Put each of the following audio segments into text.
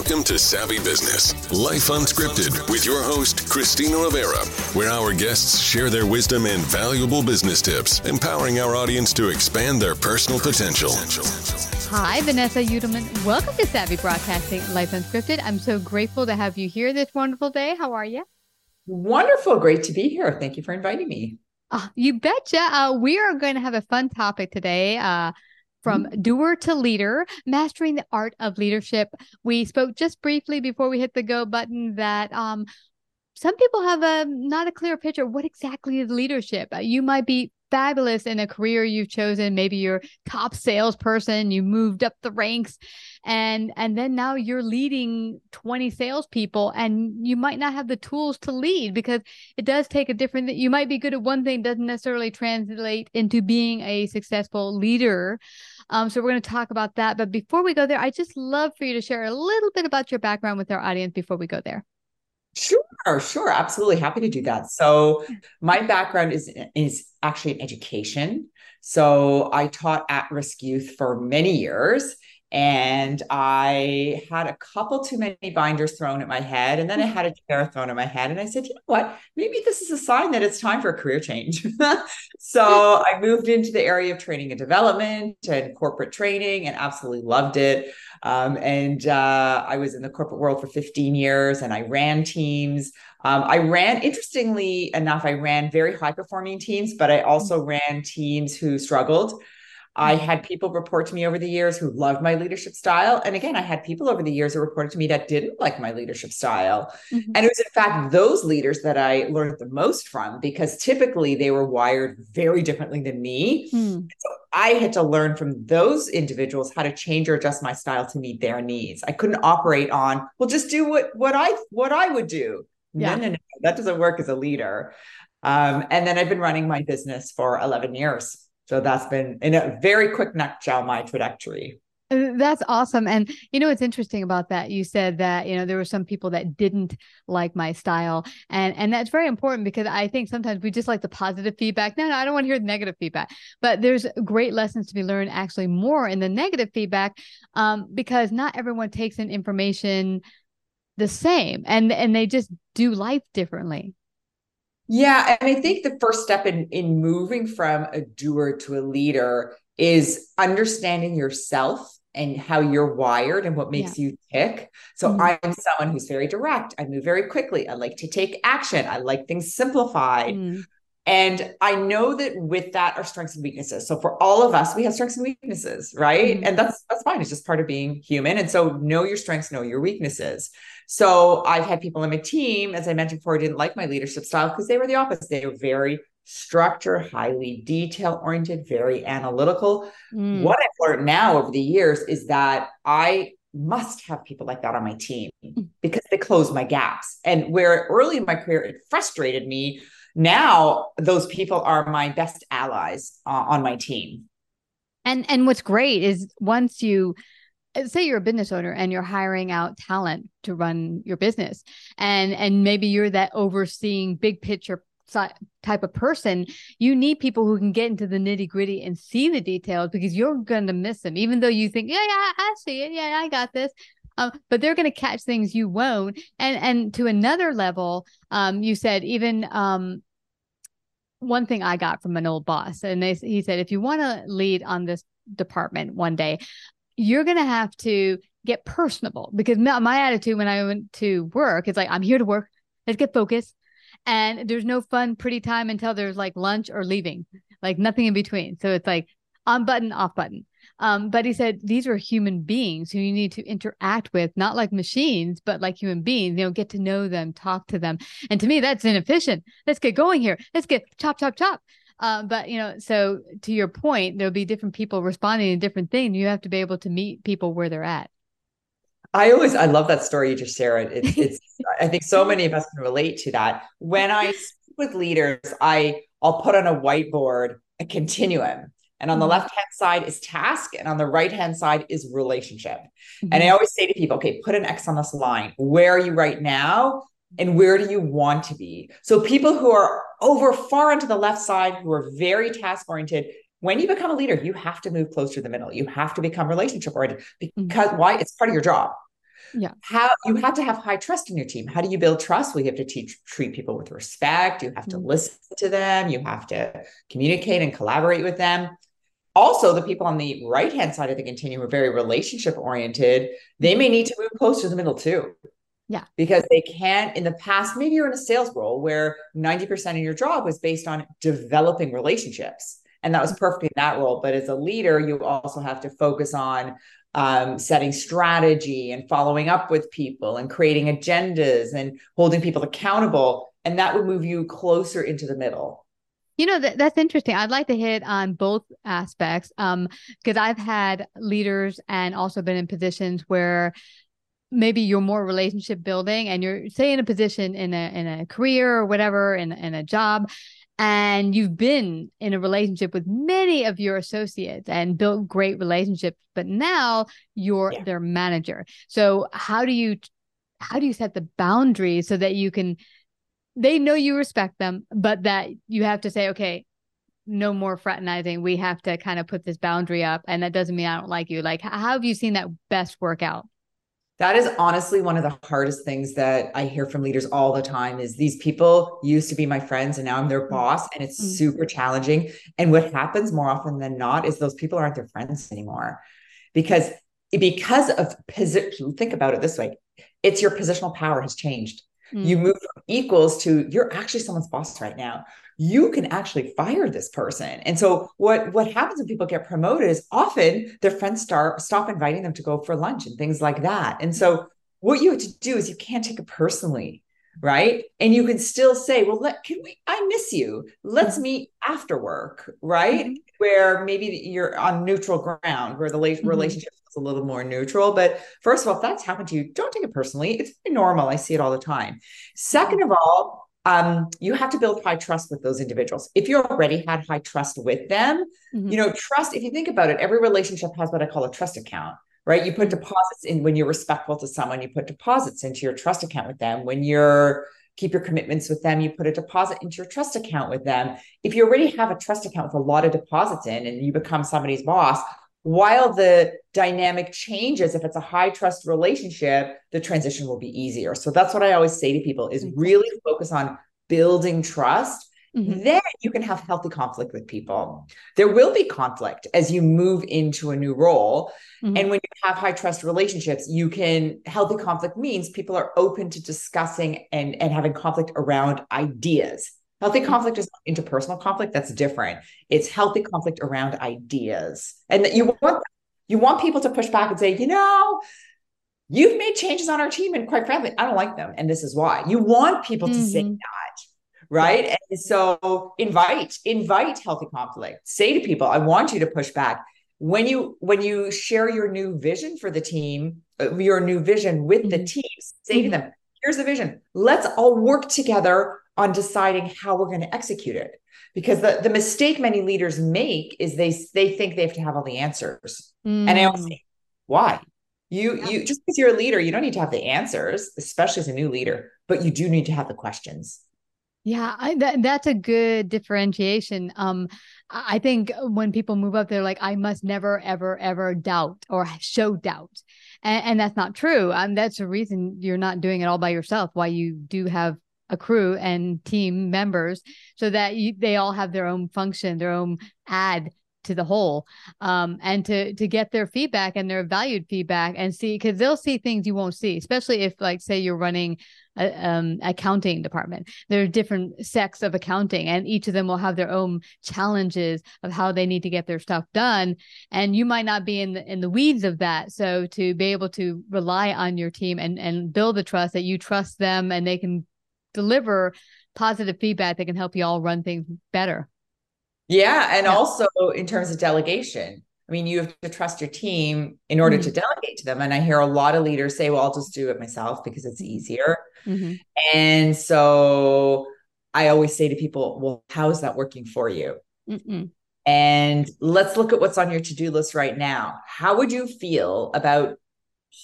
Welcome to Savvy Business, Life Unscripted, with your host, Christina Rivera, where our guests share their wisdom and valuable business tips, empowering our audience to expand their personal potential. Hi, Vanessa Judelman. Welcome to Savvy Broadcasting, Life Unscripted. I'm so grateful to have you here this wonderful day. How are you? Wonderful. Great to be here. Thank you for inviting me. Uh, you betcha. Uh, we are going to have a fun topic today. Uh, from Mm-hmm. doer to leader, mastering the art of leadership. We spoke just briefly before we hit the go button that um, some people have a not a clear picture of what exactly is leadership. Uh, You might be fabulous in a career you've chosen. Maybe you're top salesperson, you moved up the ranks, and and then now you're leading 20 salespeople, and you might not have the tools to lead because it does take a different. that You might be good at one thing, doesn't necessarily translate into being a successful leader. Um, so we're going to talk about that. But before we go there, I just love for you to share a little bit about your background with our audience before we go there. Sure, sure, absolutely happy to do that. So my background is is actually in education. So I taught at-risk youth for many years and I had a couple too many binders thrown at my head and then I had a chair thrown at my head and I said, "You know what? Maybe this is a sign that it's time for a career change." so I moved into the area of training and development and corporate training and absolutely loved it. Um, and uh, I was in the corporate world for 15 years and I ran teams. Um, I ran, interestingly enough, I ran very high performing teams, but I also ran teams who struggled. I had people report to me over the years who loved my leadership style. And again, I had people over the years who reported to me that didn't like my leadership style. Mhm. And it was, in fact, those leaders that I learned the most from because typically they were wired very differently than me. Hmm. I had to learn from those individuals how to change or adjust my style to meet their needs. I couldn't operate on, well, just do what what I what I would do. Yeah. No, no, no, that doesn't work as a leader. Um, and then I've been running my business for 11 years. So that's been in a very quick nutshell my trajectory. That's awesome. And you know what's interesting about that? You said that, you know, there were some people that didn't like my style. And and that's very important because I think sometimes we just like the positive feedback. No, no, I don't want to hear the negative feedback. But there's great lessons to be learned actually more in the negative feedback um, because not everyone takes in information the same and and they just do life differently. Yeah, and I think the first step in in moving from a doer to a leader is understanding yourself and how you're wired and what makes you tick. So Mhm. I'm someone who's very direct. I move very quickly. I like to take action. I like things simplified. Mm. And I know that with that are strengths and weaknesses. So for all of us, we have strengths and weaknesses, right? Mhm. And that's that's fine. It's just part of being human. And so know your strengths, know your weaknesses. So I've had people in my team, as I mentioned before, didn't like my leadership style because they were the opposite. They were very structured, highly detail oriented, very analytical. Mm. What I've learned now over the years is that I must have people like that on my team because they close my gaps. And where early in my career it frustrated me, now those people are my best allies uh, on my team. And and what's great is once you say you're a business owner and you're hiring out talent to run your business and and maybe you're that overseeing big picture type of person, you need people who can get into the nitty gritty and see the details because you're going to miss them, even though you think, yeah, yeah, I see it. Yeah, I got this. Um, but they're going to catch things you won't. And and to another level, um, you said even um, one thing I got from an old boss, and they, he said, if you want to lead on this department one day, you're going to have to get personable because my, my attitude when I went to work is like, I'm here to work. Let's get focused. And there's no fun, pretty time until there's like lunch or leaving, like nothing in between. So it's like on button, off button. Um, but he said these are human beings who you need to interact with, not like machines, but like human beings. You know, get to know them, talk to them. And to me, that's inefficient. Let's get going here. Let's get chop, chop, chop. Uh, but you know, so to your point, there'll be different people responding to different things. You have to be able to meet people where they're at. I always I love that story you just shared. It's, it's I think so many of us can relate to that. When I speak with leaders, I I'll put on a whiteboard a continuum. And on the mm-hmm. left hand side is task, and on the right hand side is relationship. Mm-hmm. And I mm-hmm. always say to people, okay, put an X on this line. Where are you right now? And where do you want to be? So, people who are over far onto the left side, who are very task oriented, when you become a leader, you have to move closer to the middle. You have to become relationship oriented mm-hmm. because mm-hmm. why? It's part of your job. Yeah. How you have to have high trust in your team. How do you build trust? Well, you have to teach treat people with respect. You have to mm-hmm. listen to them. You have to communicate and collaborate with them also the people on the right hand side of the continuum are very relationship oriented they may need to move closer to the middle too yeah. Because they can't in the past maybe you're in a sales role where 90% of your job was based on developing relationships. And that was perfect in that role. But as a leader you also have to focus on um, setting strategy and following up with people and creating agendas and holding people accountable. And that would move you closer into the middle. You know, that, that's interesting. I'd like to hit on both aspects um, because I've had leaders and also been in positions where maybe you're more relationship building and you're say in a position in a in a career or whatever in, in a job and you've been in a relationship with many of your associates and built great relationships but now you're yeah. their manager so how do you how do you set the boundaries so that you can they know you respect them, but that you have to say, okay, no more fraternizing. We have to kind of put this boundary up. And that doesn't mean I don't like you. Like, how have you seen that best work out? That is honestly one of the hardest things that I hear from leaders all the time is these people used to be my friends and now I'm their mm. boss and it's mm-hmm. super challenging. And what happens more often than not is those people aren't their friends anymore because because of position think about it this way it's your positional power has changed Mm. You move from equals to you're actually someone's boss right now. You can actually fire this person. And so what what happens when people get promoted is often their friends start stop inviting them to go for lunch and things like that. And so what you have to do is you can't take it personally right and you can still say well let can we i miss you let's mm-hmm. meet after work right mm-hmm. where maybe you're on neutral ground where the mm-hmm. relationship is a little more neutral. But first of all, if that's happened to you, don't take it personally. It's normal. I see it all the time. Second of all, um, you have to build high trust with those individuals. If you already had high trust with them, mm-hmm. you know, trust, if you think about it, every relationship has what I call a trust account, right? You put mm-hmm. deposits in when you're respectful to someone, you put deposits into your trust account with them. When you're keep your commitments with them, you put a deposit into your trust account with them. If you already have a trust account with a lot of deposits in and you become somebody's boss, while the dynamic changes if it's a high trust relationship the transition will be easier. So that's what i always say to people is really focus on building trust. Mm-hmm. then you can have healthy conflict with people. There will be conflict as you move into a new role. Mm-hmm. and when you have high trust relationships you can healthy conflict means people are open to discussing and and having conflict around ideas Healthy conflict is interpersonal conflict. That's different. It's healthy conflict around ideas. And that you want you want people to push back and say, you know, you've made changes on our team, and quite frankly, I don't like them. And this is why. You want people mm-hmm. to say mm-hmm. that. Right. And so invite, invite healthy conflict. Say to people, I want you to push back. When you when you share your new vision for the team, uh, your new vision with mm-hmm. the team, say mm-hmm. to them, here's the vision. Let's all work together on deciding how we're going to execute it because the, the mistake many leaders make is they they think they have to have all the answers mm. and i always say why you yeah. you just because you're a leader you don't need to have the answers especially as a new leader but you do need to have the questions Yeah, I, that, that's a good differentiation. Um, I think when people move up, they're like, I must never, ever, ever doubt or show doubt. And, and that's not true. Um, that's the reason you're not doing it all by yourself, why you do have a crew and team members so that you, they all have their own function, their own ad to the whole um, and to to get their feedback and their valued feedback and see because they'll see things you won't see especially if like say you're running a, um, accounting department. There are different sects of accounting and each of them will have their own challenges of how they need to get their stuff done. And you might not be in the in the weeds of that. So to be able to rely on your team and and build the trust that you trust them and they can deliver positive feedback that can help you all run things better yeah. And yeah. also in terms of delegation, I mean, you have to trust your team in order mm-hmm. to delegate to them. And I hear a lot of leaders say, well, I'll just do it myself because it's easier. Mm-hmm. And so I always say to people, well, how is that working for you? Mm-mm. And let's look at what's on your to do list right now. How would you feel about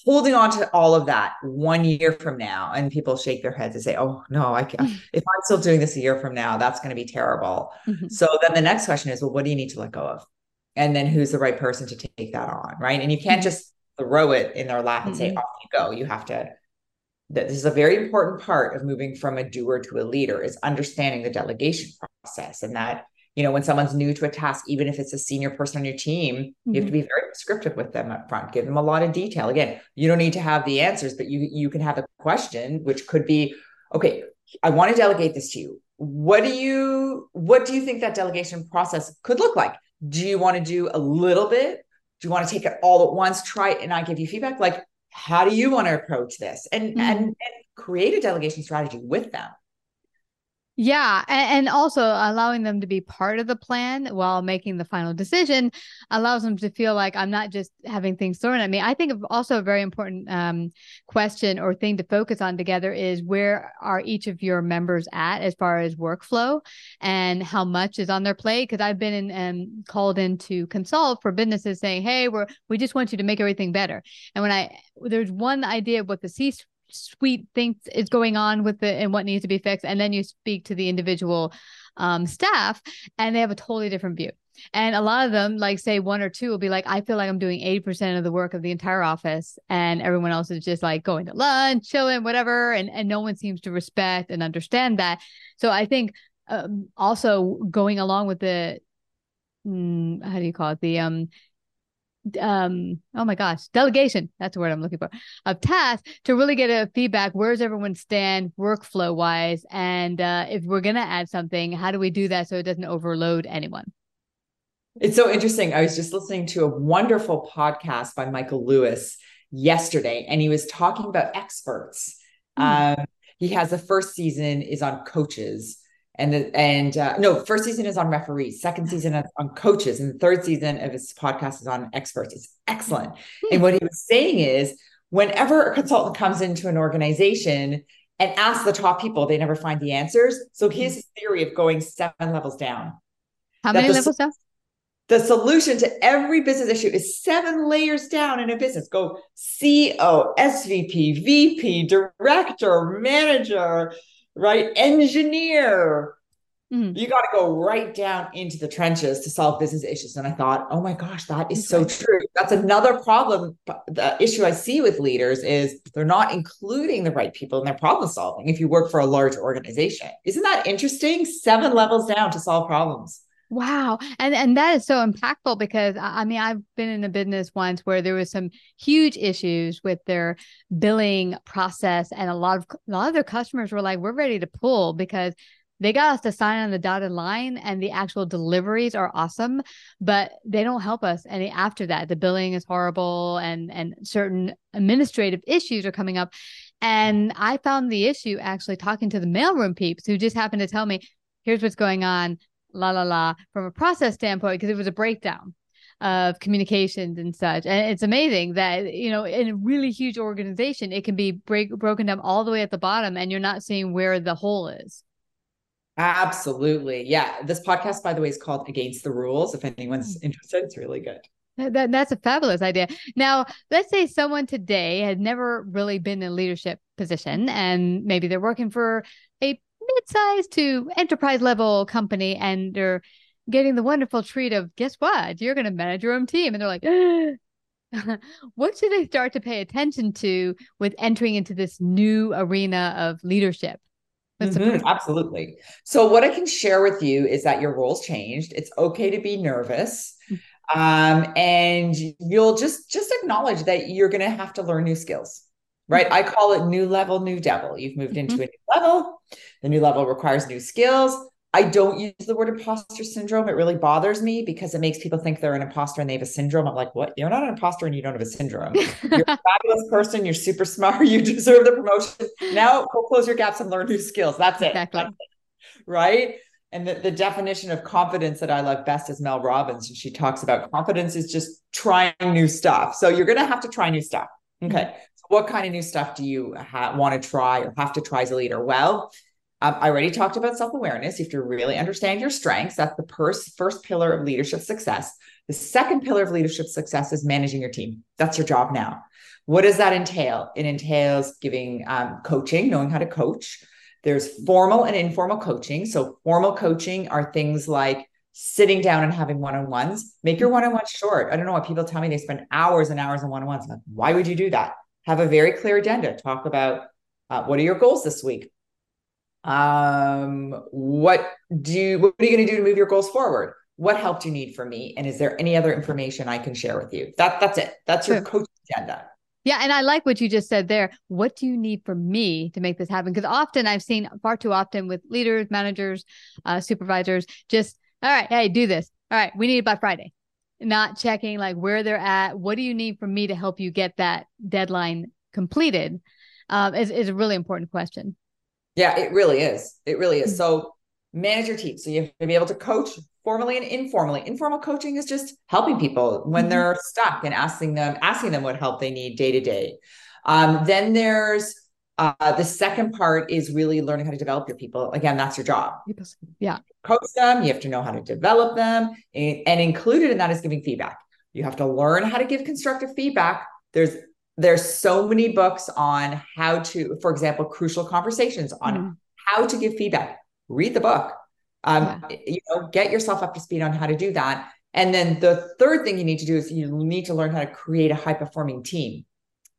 holding on to all of that one year from now and people shake their heads and say oh no i can't if i'm still doing this a year from now that's going to be terrible mm-hmm. so then the next question is well what do you need to let go of and then who's the right person to take that on right and you can't mm-hmm. just throw it in their lap and mm-hmm. say off you go you have to this is a very important part of moving from a doer to a leader is understanding the delegation process and that you know, when someone's new to a task, even if it's a senior person on your team, mm-hmm. you have to mm-hmm. be very prescriptive with them up front. Give them a lot of detail. Again, you don't need to have the answers, but you you can have a question, which could be, okay, I want to delegate this to you. What do you what do you think that delegation process could look like? Do you want to do a little bit? Do you want to take it all at once? Try it and I give you feedback. Like, how do you want to approach this? And mm-hmm. and, and create a delegation strategy with them. Yeah. And, also allowing them to be part of the plan while making the final decision allows them to feel like I'm not just having things thrown at me. I think also a very important um, question or thing to focus on together is where are each of your members at as far as workflow and how much is on their plate? Because I've been in, um, called in to consult for businesses saying, hey, we're, we just want you to make everything better. And when I, there's one idea of what the C suite thinks is going on with it and what needs to be fixed. And then you speak to the individual um, staff and they have a totally different view. And a lot of them like say one or two will be like i feel like i'm doing 80% of the work of the entire office. And everyone else is just like going to lunch chilling whatever. And, and no one seems to respect and understand that. So i think um, also going along with the mm, how do you call it? The um um oh my gosh delegation that's the word i'm looking for of tasks to really get a feedback where's everyone stand workflow wise and uh, if we're going to add something how do we do that so it doesn't overload anyone? It's so interesting. I was just listening to a wonderful podcast by michael lewis yesterday and he was talking about experts. Mm. um, he has the first season is on coaches and the, and uh, no, first season is on referees, second season is on coaches, and the third season of his podcast is on experts. It's excellent. Hmm. And what he was saying is, whenever a consultant comes into an organization and asks the top people, they never find the answers. So his hmm. theory of going seven levels down. How many the, levels down? The solution to every business issue is seven layers down in a business. Go CEO, SVP, VP, director, manager, right? Engineer. Mm-hmm. You got to go right down into the trenches to solve business issues. And I thought, oh my gosh, that is so true. That's another problem. The issue I see with leaders is they're not including the right people in their problem solving if you work for a large organization. Isn't that interesting? Seven levels down to solve problems. Wow. And and that is so impactful because I mean I've been in a business once where there was some huge issues with their billing process and a lot of a lot of their customers were like we're ready to pull because they got us to sign on the dotted line and the actual deliveries are awesome but they don't help us any after that. The billing is horrible and and certain administrative issues are coming up. And i found the issue actually talking to the mailroom peeps who just happened to tell me here's what's going on la la la from a process standpoint because it was a breakdown of communications and such. And it's amazing that you know in a really huge organization it can be break broken down all the way at the bottom and you're not seeing where the hole is. Absolutely. Yeah. This podcast by the way is called against the rules. If anyone's hmm. interested it's really good. That, that's a fabulous idea. Now, let's say someone today had never really been in a leadership position and maybe they're working for a mid-sized to enterprise level company and they're getting the wonderful treat of guess what you're going to manage your own team and they're like what should they start to pay attention to with entering into this new arena of leadership Mm-hmm, absolutely. So, what I can share with you is that your role's changed. It's okay to be nervous, mm. um, and you'll just just acknowledge that you're going to have to learn new skills right? I call it new level, new devil. You've moved into mm-hmm. a new level. The new level requires new skills. I don't use the word imposter syndrome. It really bothers me because it makes people think they're an imposter and they have a syndrome. I'm like, what? You're not an imposter and you don't have a syndrome. You're a fabulous person. You're super smart. You deserve the promotion. Now go close your gaps and learn new skills. That's it. Exactly. That's it. Right. And the, the definition of confidence that I love best is Mel Robbins. And she talks about confidence is just trying new stuff. So you're going to have to try new stuff. Okay. What kind of new stuff do you ha- want to try or have to try as a leader? Well, um, I already talked about self awareness. You have to really understand your strengths. That's the first, first pillar of leadership success. The second pillar of leadership success is managing your team. That's your job now. What does that entail? It entails giving um, coaching, knowing how to coach. There's formal and informal coaching. So, formal coaching are things like sitting down and having one-on-ones make your one-on-ones short i don't know what people tell me they spend hours and hours on one-on-ones like, why would you do that have a very clear agenda. Talk about uh, what are your goals this week? Um, what do you, what are you going to do to move your goals forward? What help do you need from me? And is there any other information I can share with you? That that's it. That's your coach agenda. Yeah, and I like what you just said there. What do you need from me to make this happen? Because often I've seen far too often with leaders, managers, uh, supervisors, just all right, hey, do this. All right, we need it by Friday not checking like where they're at. What do you need from me to help you get that deadline completed? Um, is is a really important question. Yeah, it really is. It really is. Mm-hmm. So manage your team. So you have to be able to coach formally and informally. Informal coaching is just helping people when mm-hmm. they're stuck and asking them asking them what help they need day to day. Um, then there's uh, the second part is really learning how to develop your people. Again, that's your job. Yeah. Coach them. You have to know how to develop them. And, and included in that is giving feedback. You have to learn how to give constructive feedback. There's there's so many books on how to, for example, crucial conversations on mm-hmm. how to give feedback. Read the book. Um, yeah. you know, get yourself up to speed on how to do that. And then the third thing you need to do is you need to learn how to create a high performing team,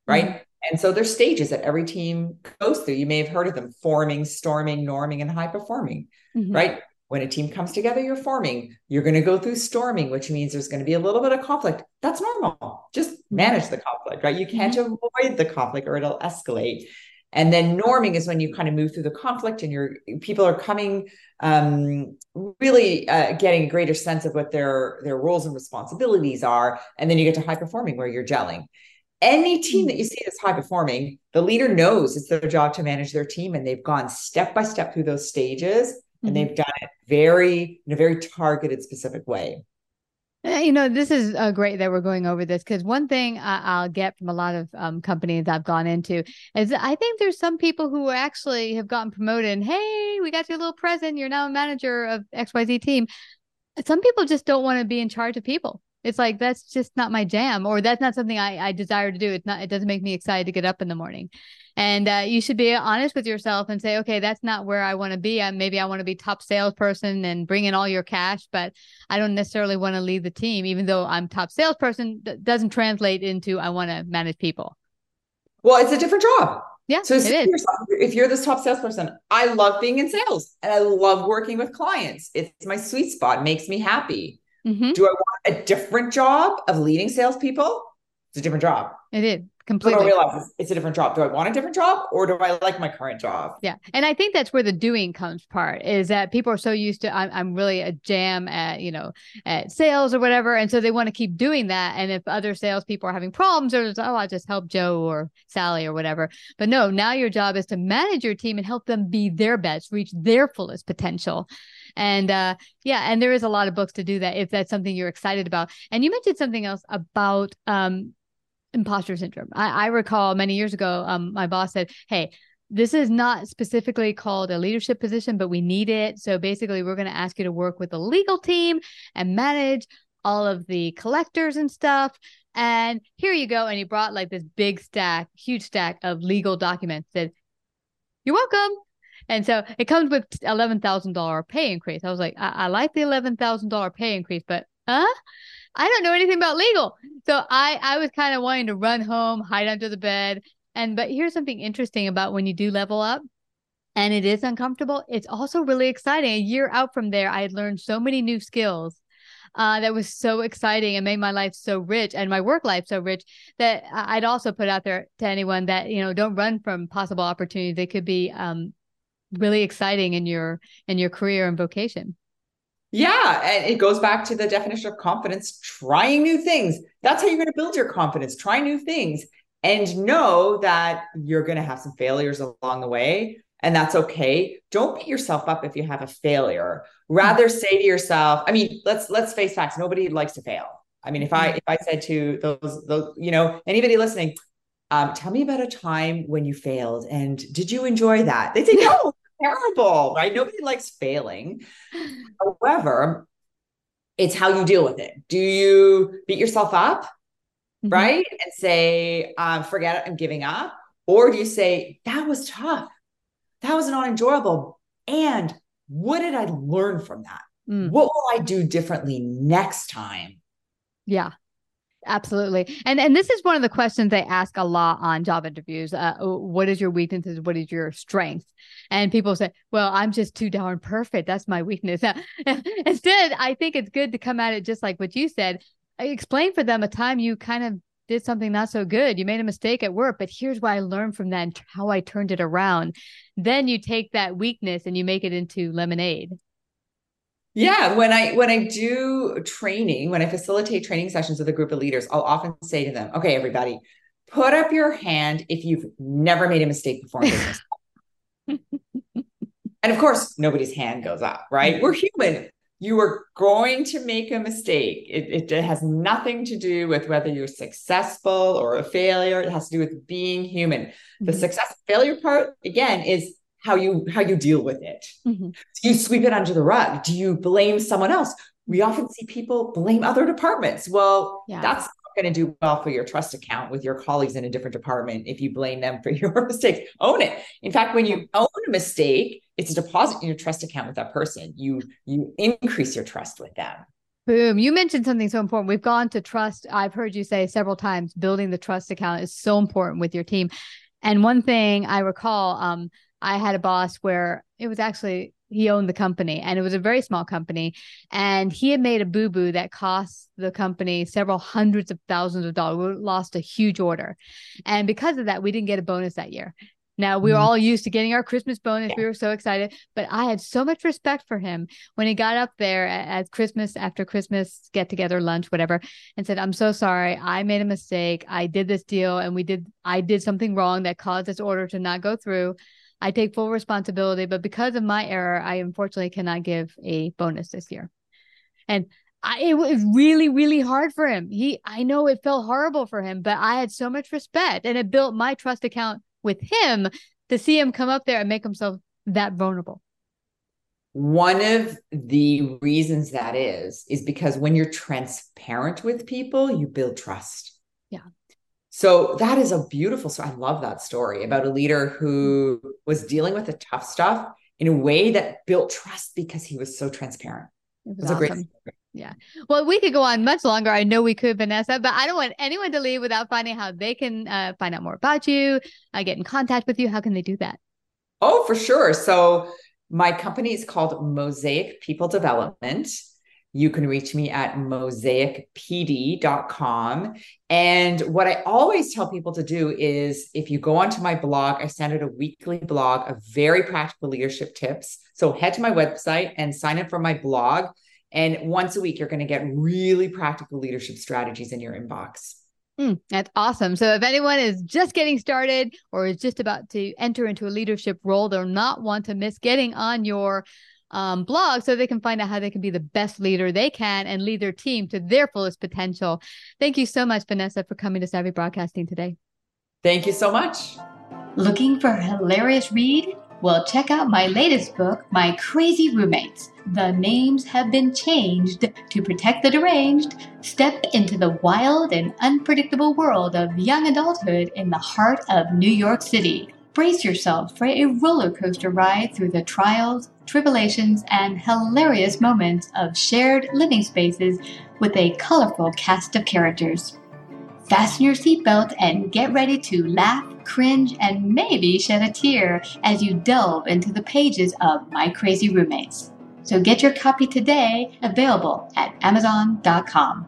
right? Mm-hmm. And so there's stages that every team goes through. You may have heard of them forming, storming, norming, and high performing, mm-hmm. right? When a team comes together, you're forming. You're going to go through storming, which means there's going to be a little bit of conflict. That's normal. Just mm-hmm. manage the conflict, right? You can't mm-hmm. avoid the conflict or it'll escalate. And then norming is when you kind of move through the conflict and your people are coming, um, really uh, getting a greater sense of what their their roles and responsibilities are. And then you get to high performing where you're gelling any team that you see that's high performing, the leader knows it's their job to manage their team, and they've gone step by step through those stages, mm-hmm. and they've done it very in a very targeted, specific way. Eh, you know, this is uh, great that we're going over this because one thing I- will get from a lot of um, companies I've gone into is I think there's some people who actually have gotten promoted. And, hey, we got you a little present. You're now a manager of XYZ team. Some people just don't want to be in charge of people it's like that's just not my jam or that's not something I, I desire to do it's not it doesn't make me excited to get up in the morning and uh, you should be honest with yourself and say okay that's not where i want to be I, maybe i want to be top salesperson and bring in all your cash but i don't necessarily want to lead the team even though i'm top salesperson that doesn't translate into i want to manage people well it's a different job yeah. So yourself, if you're this top salesperson, I love being in sales and I love working with clients. It's my sweet spot, makes me happy. Mm-hmm. Do I want a different job of leading salespeople? It's a different job. It is completely. I realize it's, it's, a different job. Do I want a different job or do I like my current job? Yeah. And I think that's where the doing comes part is that people are so used to, I'm, I'm really a jam at, you know, at sales or whatever. And so they want to keep doing that. And if other salespeople are having problems or, oh, I'll just help Joe or Sally or whatever. But no, now your job is to manage your team and help them be their best, reach their fullest potential. And uh, yeah, and there is a lot of books to do that if that's something you're excited about. And you mentioned something else about um, imposter syndrome. I, I recall many years ago, um, my boss said, "Hey." This is not specifically called a leadership position, but we need it. So basically, we're going to ask you to work with the legal team and manage all of the collectors and stuff. And here you go. And he brought like this big stack, huge stack of legal documents. Said, "You're welcome And so it comes with $11,000 pay increase. I was like, I, I like the $11,000 pay increase, but huh? I don't know anything about legal. So I, I was kind of wanting to run home, hide under the bed. And, but here's something interesting about when you do level up and it is uncomfortable. It's also really exciting. A year out from there, I had learned so many new skills uh, that was so exciting and made my life so rich and my work life so rich that I'd also put out there to anyone that you know don't run from possible opportunities. They could be um, really exciting in your in your career and vocation. Yeah, and it goes back to the definition of confidence: trying new things. That's how you're going to build your confidence. Try new things and know that you're going to have some failures along the way and that's okay. Don't beat yourself up if you have a failure. Rather say to yourself i mean let's let's face facts. Nobody likes to fail. I mean if i if i said to those those you know anybody listening um, tell me about a time when you failed and did you enjoy that? They say no terrible right nobody likes failing however it's how you deal with it do you beat yourself up mm-hmm. right and say um, forget it i'm giving up or do you say that was tough that was not enjoyable. And what did I learn from that? Mm. What will I do differently next time? Yeah. Absolutely. And and this is one of the questions they ask a lot on job interviews. Uh, what is your weaknesses? What is your strength? And people say, well, I'm just too darn perfect. That's my weakness. Instead, I think it's good to come at it just like what you said. Explain for them a time you kind of did something not so good. You made a mistake at work, but here's what I learned from that and how I turned it around. Then you take that weakness and you make it into lemonade. Yeah, when I when I do training, when I facilitate training sessions with a group of leaders, I'll often say to them, "Okay, everybody, put up your hand if you've never made a mistake before in business." and of course, nobody's hand goes up, right? We're human you are going to make a mistake. It, it, has nothing to do with whether you're successful or a failure. It has to do with being human. Mm-hmm. The success failure part, again, is how you how you deal with it. Mm-hmm. Do you sweep it under the rug? Do you blame someone else? We often see people blame other departments. Well, yeah. that's going to do well for your trust account with your colleagues in a different department if you blame them for your mistakes. Own it. In fact, when you own a mistake, it's a deposit in your trust account with that person. You you increase your trust with them. Boom. You mentioned something so important. We've gone to trust. I've heard you say several times building the trust account is so important with your team. And one thing I recall, um, I had a boss where it was actually he owned the company and it was a very small company and he had made a boo-boo that cost the company several hundreds of thousands of dollars we lost a huge order and because of that we didn't get a bonus that year now we were mm-hmm. all used to getting our Christmas bonus. Yeah. We were so excited, but I had so much respect for him when he got up there at, at Christmas after Christmas get together lunch, whatever, and said, "I'm so sorry. I made a mistake. I did this deal, and we did. I did something wrong that caused this order to not go through. I take full responsibility, but because of my error, I unfortunately cannot give a bonus this year. And I, it was really, really hard for him. He, I know it felt horrible for him, but I had so much respect and it built my trust account with him to see him come up there and make himself that vulnerable. One of the reasons that is, is because when you're transparent with people, you build trust. Yeah. So that is a beautiful story. I love that story about a leader who was dealing with the tough stuff in a way that built trust because he was so transparent. It was, it was awesome. Yeah. Well, we could go on much longer. I know we could, Vanessa, but I don't want anyone to leave without finding how they can uh, find out more about you, uh, get in contact with you. How can they do that? Oh, for sure. So my company is called Mosaic People Development you can reach me at mosaicpd.com. And what I always tell people to do is if you go onto my blog, I send out a weekly blog of very practical leadership tips. So head to my website and sign up for my blog. And once a week, you're going to get really practical leadership strategies in your inbox. Mm, that's awesome. So, if anyone is just getting started or is just about to enter into a leadership role, they'll not want to miss getting on your um, blog so they can find out how they can be the best leader they can and lead their team to their fullest potential. Thank you so much, Vanessa, for coming to Savvy Broadcasting today. Thank you so much. Looking for a hilarious read? Well, check out my latest book, My Crazy Roommates. The names have been changed to protect the deranged. Step into the wild and unpredictable world of young adulthood in the heart of New York City Brace yourself for a roller coaster ride through the trials, tribulations, and hilarious moments of shared living spaces with a colorful cast of characters. Fasten your seatbelt and get ready to laugh, cringe, and maybe shed a tear as you delve into the pages of My Crazy Roommates. So get your copy today, available at Amazon.com.